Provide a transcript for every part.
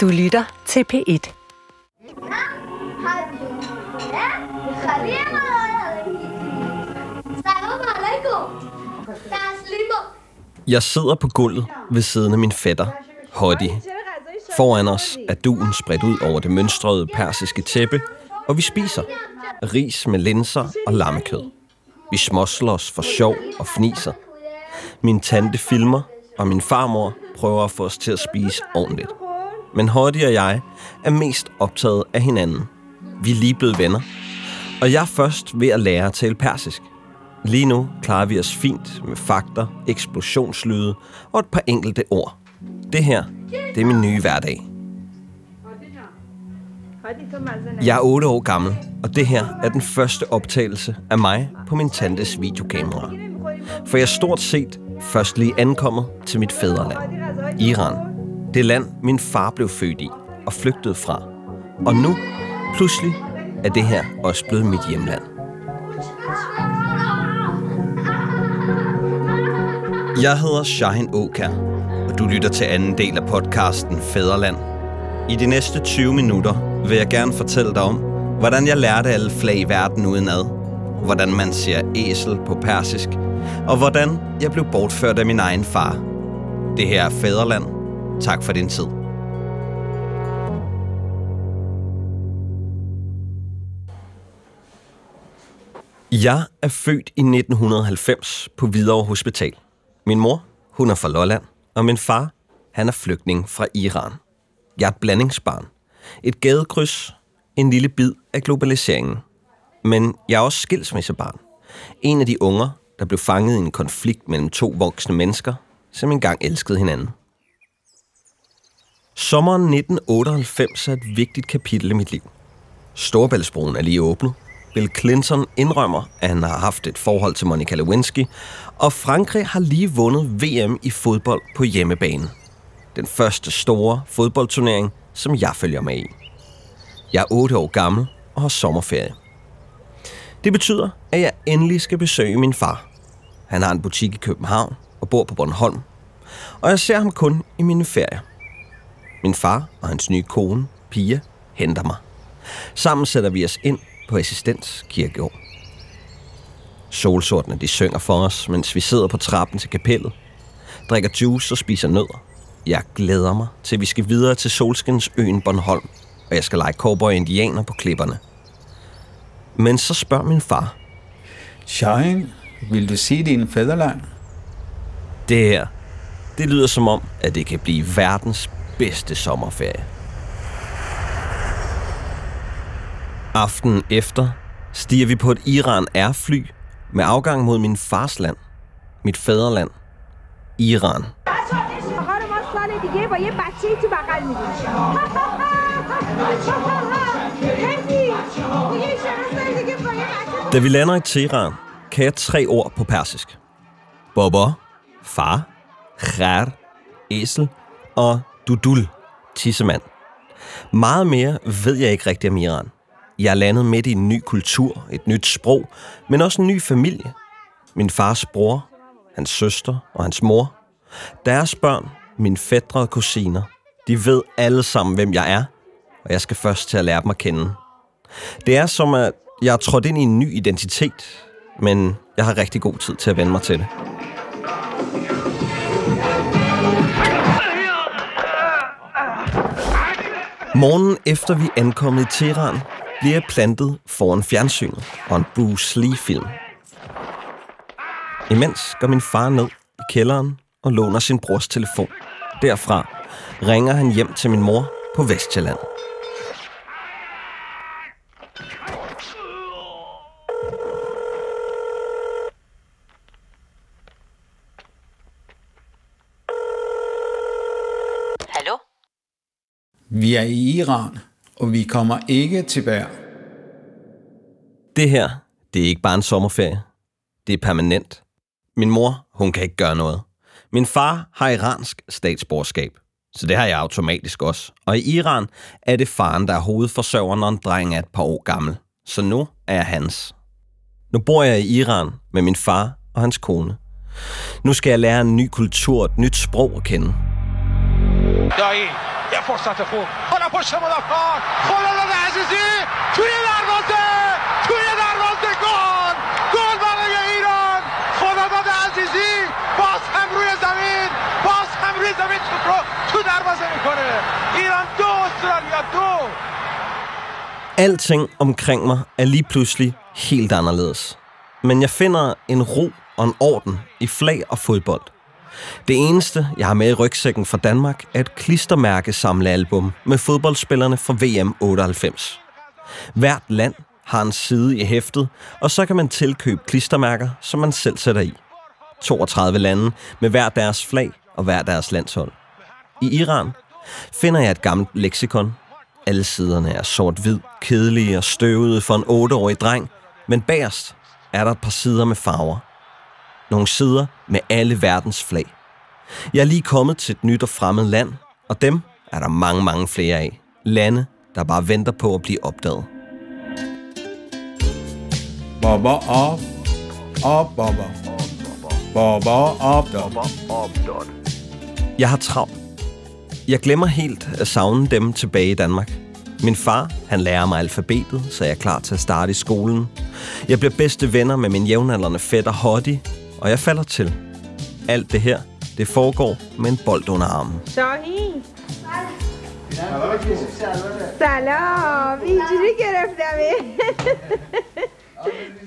Du lytter til P1. Jeg sidder på gulvet ved siden af min fætter, Hoddy. Foran os er duen spredt ud over det mønstrede persiske tæppe, og vi spiser ris med linser og lammekød. Vi småsler os for sjov og fniser. Min tante filmer, og min farmor prøver at få os til at spise ordentligt. Men Hottie og jeg er mest optaget af hinanden. Vi er lige blevet venner, og jeg er først ved at lære at tale persisk. Lige nu klarer vi os fint med fakter, eksplosionslyde og et par enkelte ord. Det her, det er min nye hverdag. Jeg er 8 år gammel, og det her er den første optagelse af mig på min tantes videokamera. For jeg er stort set først lige ankommet til mit fædreland, Iran. Det land, min far blev født i og flygtede fra. Og nu, pludselig, er det her også blevet mit hjemland. Jeg hedder Shahin Åkær, og du lytter til anden del af podcasten Fæderland. I de næste 20 minutter vil jeg gerne fortælle dig om, hvordan jeg lærte alle flag i verden udenad, hvordan man siger æsel på persisk, og hvordan jeg blev bortført af min egen far. Det her er Fæderland. Tak for din tid. Jeg er født i 1990 på Hvidovre Hospital. Min mor, hun er fra Lolland, og min far, han er flygtning fra Iran. Jeg er et blandingsbarn. Et gadekryds, en lille bid af globaliseringen. Men jeg er også skilsmissebarn. En af de unger, der blev fanget i en konflikt mellem to voksne mennesker, som engang elskede hinanden. Sommeren 1998 er et vigtigt kapitel i mit liv. Storbæltsbroen er lige åbnet. Bill Clinton indrømmer, at han har haft et forhold til Monica Lewinsky, og Frankrig har lige vundet VM i fodbold på hjemmebane. Den første store fodboldturnering, som jeg følger med i. Jeg er 8 år gammel og har sommerferie. Det betyder, at jeg endelig skal besøge min far. Han har en butik i København og bor på Bornholm. Og jeg ser ham kun i mine ferier. Min far og hans nye kone, Pia, henter mig. Sammen sætter vi os ind på Assistens Kirkegård. Solsortene de synger for os, mens vi sidder på trappen til kapellet, drikker juice og spiser nødder. Jeg glæder mig til, vi skal videre til Solskins øen Bornholm, og jeg skal lege cowboy indianer på klipperne. Men så spørger min far. Shine, vil du se din fædreland? Det her, det lyder som om, at det kan blive verdens bedste sommerferie. Aftenen efter stiger vi på et Iran Air-fly med afgang mod min fars land, mit fædreland, Iran. Da vi lander i Teheran, kan jeg tre ord på persisk. Bobo, far, khar, æsel og dudul, tissemand. Meget mere ved jeg ikke rigtig om Iran. Jeg er landet midt i en ny kultur, et nyt sprog, men også en ny familie. Min fars bror, hans søster og hans mor. Deres børn, mine fædre og kusiner, de ved alle sammen, hvem jeg er, og jeg skal først til at lære dem at kende. Det er som, at jeg er trådt ind i en ny identitet, men jeg har rigtig god tid til at vende mig til det. Morgen efter vi er ankommet i Teheran, bliver jeg plantet foran fjernsynet og en Bruce Lee-film. Imens går min far ned i kælderen og låner sin brors telefon. Derfra ringer han hjem til min mor på Vestjylland. Vi er i Iran, og vi kommer ikke tilbage. Det her, det er ikke bare en sommerferie. Det er permanent. Min mor, hun kan ikke gøre noget. Min far har iransk statsborgerskab, så det har jeg automatisk også. Og i Iran er det faren, der er hovedforsørger, når en dreng er et par år gammel. Så nu er jeg hans. Nu bor jeg i Iran med min far og hans kone. Nu skal jeg lære en ny kultur et nyt sprog at kende. Døj. فرصت خوب حالا پشت مدافعان خداداد عزیزی توی دروازه توی دروازه گل گل برای ایران خداداد عزیزی باز هم روی زمین باز هم روی زمین توپ رو تو دروازه میکنه ایران دو استرالیا دو Alting omkring mig er lige pludselig helt anderledes. Men jeg finder en ro og en orden i flag og fodbold. det eneste, jeg har med i rygsækken fra Danmark, er et klistermærke samlealbum med fodboldspillerne fra VM 98. Hvert land har en side i hæftet, og så kan man tilkøbe klistermærker, som man selv sætter i. 32 lande med hver deres flag og hver deres landshold. I Iran finder jeg et gammelt leksikon. Alle siderne er sort-hvid, kedelige og støvede for en 8-årig dreng, men bagerst er der et par sider med farver nogle sider med alle verdens flag. Jeg er lige kommet til et nyt og fremmed land, og dem er der mange, mange flere af. Lande, der bare venter på at blive opdaget. Baba op, op, baba. Baba op, Jeg har travlt. Jeg glemmer helt at savne dem tilbage i Danmark. Min far, han lærer mig alfabetet, så jeg er klar til at starte i skolen. Jeg bliver bedste venner med min jævnaldrende fætter Hottie, og jeg falder til. Alt det her, det foregår med en bold under armen. Shahin. Salam,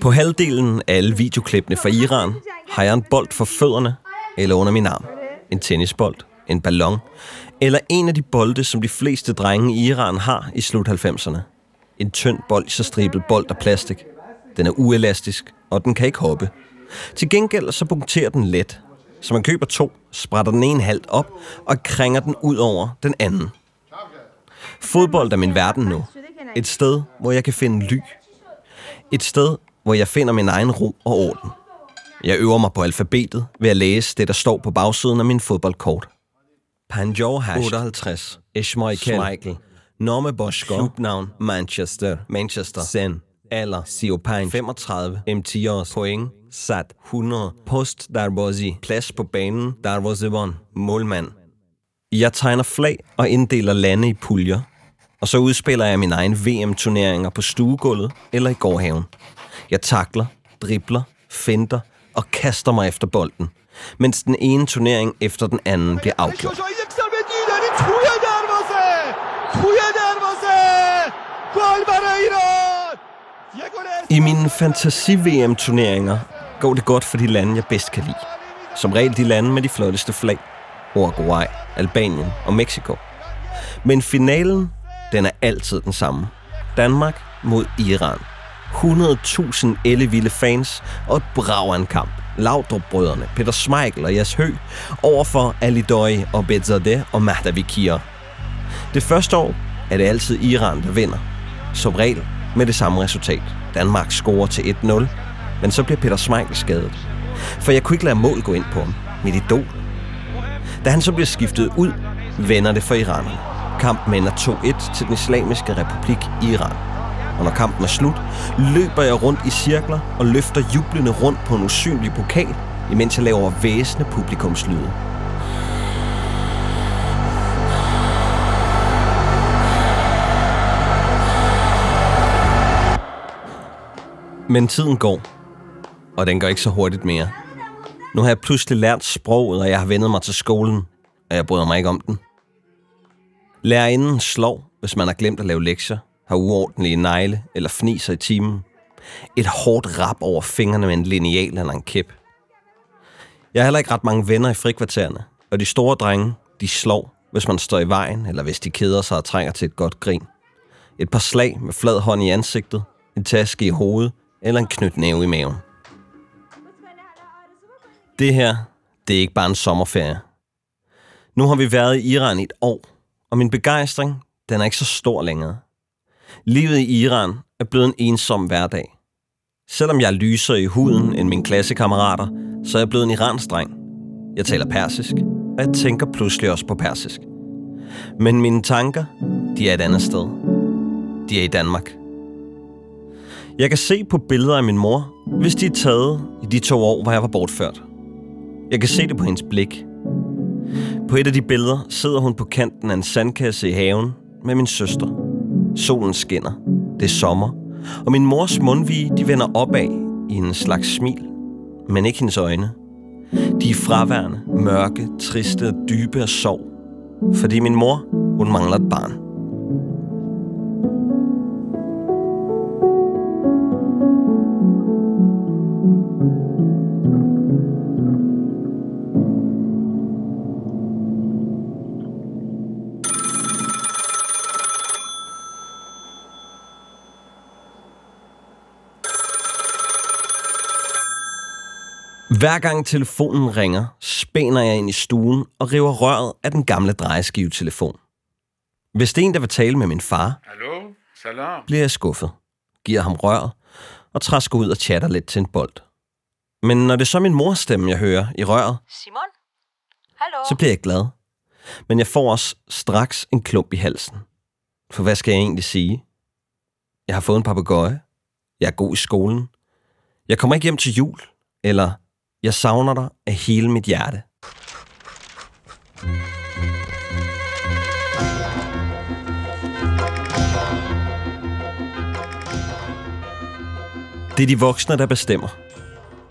På halvdelen af alle videoklippene fra Iran har jeg en bold for fødderne eller under min arm. En tennisbold, en ballon, eller en af de bolde, som de fleste drenge i Iran har i slut 90'erne. En tynd bold, så stribet bold af plastik. Den er uelastisk, og den kan ikke hoppe. Til gengæld så punkterer den let. Så man køber to, sprætter den ene halvt op og krænger den ud over den anden. Fodbold er min verden nu. Et sted, hvor jeg kan finde ly. Et sted, hvor jeg finder min egen ro og orden. Jeg øver mig på alfabetet ved at læse det, der står på bagsiden af min fodboldkort. Panjor Hash 58, Ishmael Michael, Norme Boschko, Klubnavn, Manchester, Manchester, Sen, Alder, Siopine, 35, MTOs, Point, Sat, 100, Post. Darbozi, Plads på banen, Darvozebon, Målmand. Jeg tegner flag og inddeler lande i puljer, og så udspiller jeg mine egne VM-turneringer på stuegulvet eller i gårdhaven. Jeg takler, dribler, finder og kaster mig efter bolden, mens den ene turnering efter den anden bliver afgjort. I mine fantasi-VM-turneringer går det godt for de lande, jeg bedst kan lide. Som regel de lande med de flotteste flag. Uruguay, Albanien og Mexico. Men finalen, den er altid den samme. Danmark mod Iran. 100.000 ellevilde fans og et brag af en kamp. Laudrup-brødrene, Peter Schmeichel og Jas Hø overfor Ali Doi og Bedzadeh og Mahdavi Kier. Det første år er det altid Iran, der vinder. Som regel med det samme resultat. Danmark scorer til 1-0, men så bliver Peter Schmeichel skadet. For jeg kunne ikke lade mål gå ind på ham. Mit idol. Da han så bliver skiftet ud, vender det for iranerne. Kampen ender 2-1 til den islamiske republik Iran. Og når kampen er slut, løber jeg rundt i cirkler og løfter jublende rundt på en usynlig pokal, imens jeg laver væsende publikumslyde. Men tiden går, og den går ikke så hurtigt mere. Nu har jeg pludselig lært sproget, og jeg har vendet mig til skolen, og jeg bryder mig ikke om den. Lærerinden slår, hvis man har glemt at lave lektier, har uordentlige negle eller fniser i timen. Et hårdt rap over fingrene med en lineal eller en kæp. Jeg har heller ikke ret mange venner i frikvartererne, og de store drenge, de slår, hvis man står i vejen, eller hvis de keder sig og trænger til et godt grin. Et par slag med flad hånd i ansigtet, en taske i hovedet, eller en knytnæve i maven. Det her, det er ikke bare en sommerferie. Nu har vi været i Iran i et år, og min begejstring, den er ikke så stor længere. Livet i Iran er blevet en ensom hverdag. Selvom jeg lyser i huden end mine klassekammerater, så er jeg blevet en iransk dreng. Jeg taler persisk, og jeg tænker pludselig også på persisk. Men mine tanker, de er et andet sted. De er i Danmark. Jeg kan se på billeder af min mor, hvis de er taget i de to år, hvor jeg var bortført. Jeg kan se det på hendes blik. På et af de billeder sidder hun på kanten af en sandkasse i haven med min søster. Solen skinner. Det er sommer. Og min mors mundvige, de vender opad i en slags smil. Men ikke hendes øjne. De er fraværende, mørke, triste og dybe af sorg. Fordi min mor, hun mangler et barn. Hver gang telefonen ringer, spænder jeg ind i stuen og river røret af den gamle drejeskivetelefon. Hvis det er en, der vil tale med min far, Hallo? Salam? bliver jeg skuffet, giver ham røret og træsker ud og chatter lidt til en bold. Men når det er så min mors stemme, jeg hører i røret, Simon? Hallo? så bliver jeg glad. Men jeg får også straks en klump i halsen. For hvad skal jeg egentlig sige? Jeg har fået en papegøje. Jeg er god i skolen. Jeg kommer ikke hjem til jul. Eller jeg savner dig af hele mit hjerte. Det er de voksne, der bestemmer.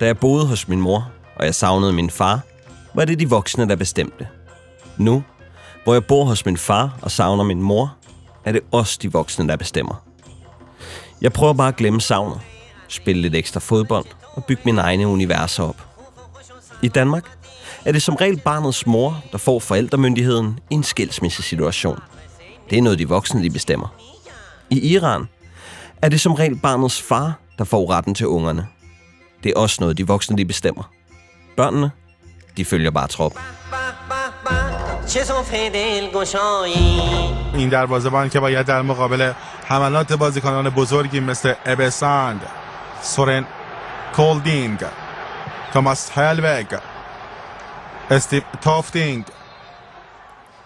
Da jeg boede hos min mor, og jeg savnede min far, var det de voksne, der bestemte. Nu, hvor jeg bor hos min far og savner min mor, er det os de voksne, der bestemmer. Jeg prøver bare at glemme savnet, spille lidt ekstra fodbold og bygge mine egne universer op. I Danmark er det som regel barnets mor, der får forældremyndigheden i en skilsmissesituation. Det er noget, de voksne de bestemmer. I Iran er det som regel barnets far, der får retten til ungerne. Det er også noget, de voksne de bestemmer. Børnene, de følger bare trop. چه صبح دلگشایی این دروازه‌بان که باید در مقابل حملات بازیکنان بزرگی مثل ابساند سورن کولدینگ Thomas Hjalvæg. Steve Tofting.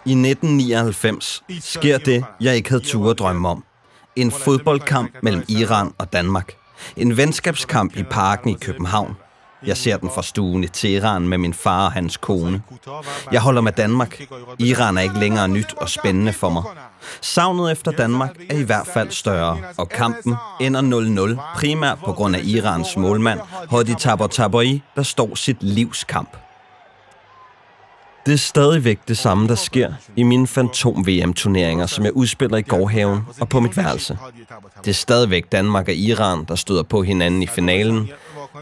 I 1999 sker det, jeg ikke havde turet drømme om. En fodboldkamp mellem Iran og Danmark. En venskabskamp i parken i København. Jeg ser den fra stuen i Teheran med min far og hans kone. Jeg holder med Danmark. Iran er ikke længere nyt og spændende for mig. Savnet efter Danmark er i hvert fald større, og kampen ender 0-0, primært på grund af Irans målmand, Hodi Tabori, der står sit livs kamp. Det er stadigvæk det samme, der sker i mine Fantom-VM-turneringer, som jeg udspiller i gårdhaven og på mit værelse. Det er stadigvæk Danmark og Iran, der støder på hinanden i finalen.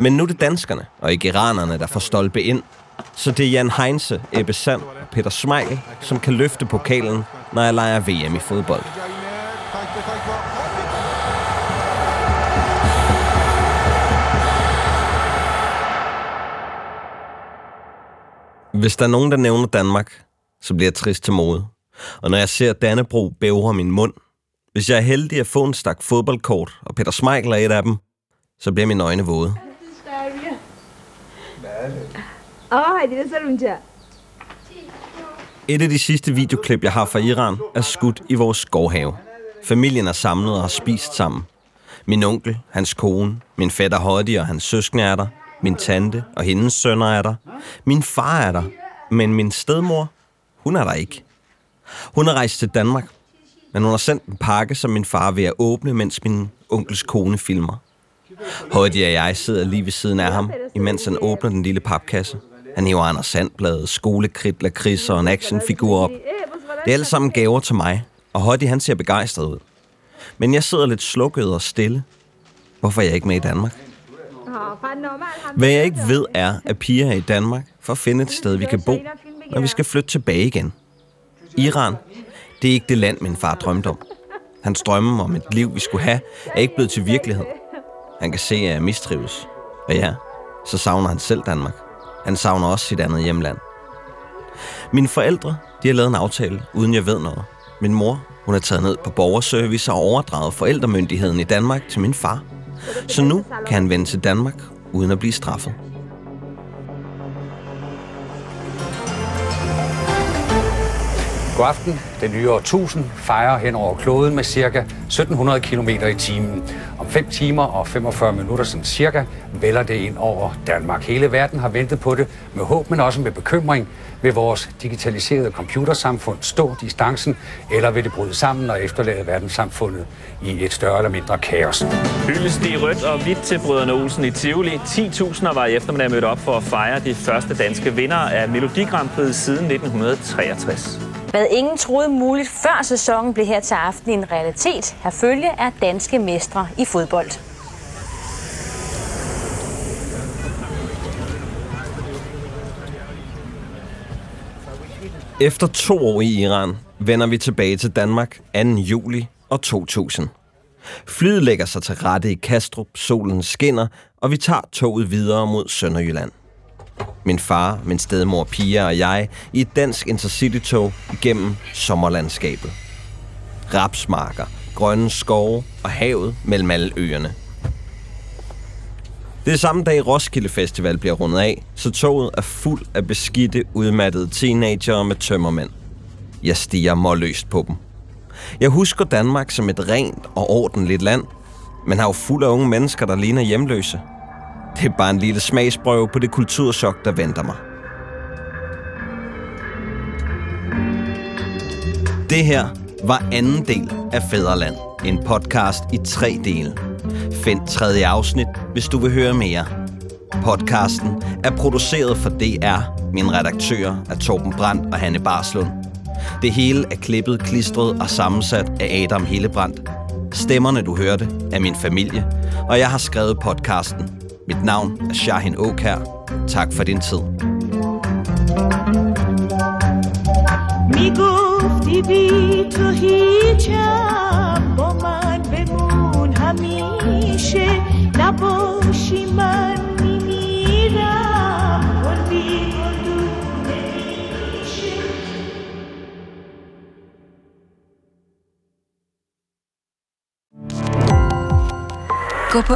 Men nu er det danskerne og ikke iranerne, der får stolpe ind. Så det er Jan Heinze, Ebbe Sand og Peter Smeichel, som kan løfte pokalen, når jeg leger VM i fodbold. Hvis der er nogen, der nævner Danmark, så bliver jeg trist til mode. Og når jeg ser Dannebro bævre min mund, hvis jeg er heldig at få en stak fodboldkort, og Peter Smeichel er et af dem, så bliver mine øjne våde. Åh, oh, det er så rundt Et af de sidste videoklip, jeg har fra Iran, er skudt i vores skovhave. Familien er samlet og har spist sammen. Min onkel, hans kone, min fætter Hottie og hans søskende er der. Min tante og hendes sønner er der. Min far er der. Men min stedmor, hun er der ikke. Hun er rejst til Danmark, men hun har sendt en pakke, som min far er ved at åbne, mens min onkels kone filmer. Hodie og jeg sidder lige ved siden af ham, imens han åbner den lille papkasse. Han hiver Anders Sandblad, skolekridt, lakrids og en actionfigur op. Det er alle sammen gaver til mig, og Hottie han ser begejstret ud. Men jeg sidder lidt slukket og stille. Hvorfor er jeg ikke med i Danmark? Hvad jeg ikke ved er, at piger er i Danmark for at finde et sted, vi kan bo, når vi skal flytte tilbage igen. Iran, det er ikke det land, min far drømte om. Hans drømme om et liv, vi skulle have, er ikke blevet til virkelighed. Han kan se, at jeg mistrives. Og ja, så savner han selv Danmark. Han savner også sit andet hjemland. Mine forældre, de har lavet en aftale, uden jeg ved noget. Min mor, hun er taget ned på borgerservice og overdraget forældremyndigheden i Danmark til min far. Så nu kan han vende til Danmark, uden at blive straffet. God aften. Det nye årtusind fejrer hen over kloden med ca. 1700 km i timen. Om 5 timer og 45 minutter sådan cirka vælger det ind over Danmark. Hele verden har ventet på det med håb, men også med bekymring. Vil vores digitaliserede computersamfund stå distancen, eller vil det bryde sammen og efterlade verdenssamfundet i et større eller mindre kaos? Hyldest i rødt og hvidt til brødrene Olsen i Tivoli. 10.000 var i eftermiddag mødt op for at fejre de første danske vinder af Melodi Grand Prix siden 1963. Hvad ingen troede muligt før sæsonen blev her til aften en realitet. Herfølge er danske mestre i fodbold. Efter to år i Iran vender vi tilbage til Danmark 2. juli og 2000. Flyet lægger sig til rette i Kastrup, solen skinner, og vi tager toget videre mod Sønderjylland. Min far, min stedmor Pia og jeg i et dansk intercity-tog igennem sommerlandskabet. Rapsmarker, grønne skove og havet mellem alle øerne. Det er samme dag Roskilde Festival bliver rundet af, så toget er fuld af beskidte, udmattede teenagere med tømmermænd. Jeg stiger målløst på dem. Jeg husker Danmark som et rent og ordentligt land, men har jo fuld af unge mennesker, der ligner hjemløse. Det er bare en lille smagsprøve på det kulturschok, der venter mig. Det her var anden del af Fæderland. En podcast i tre dele. Find tredje afsnit, hvis du vil høre mere. Podcasten er produceret for DR. Min redaktør er Torben Brandt og Hanne Barslund. Det hele er klippet, klistret og sammensat af Adam Hillebrandt. Stemmerne, du hørte, er min familie, og jeg har skrevet podcasten. Mit navn er Shahin Åkær. Tak for din tid. میگفتی بی تو هیچم با من بمون همیشه نباشی من میمیرم گل بی گل نمیشه Gå på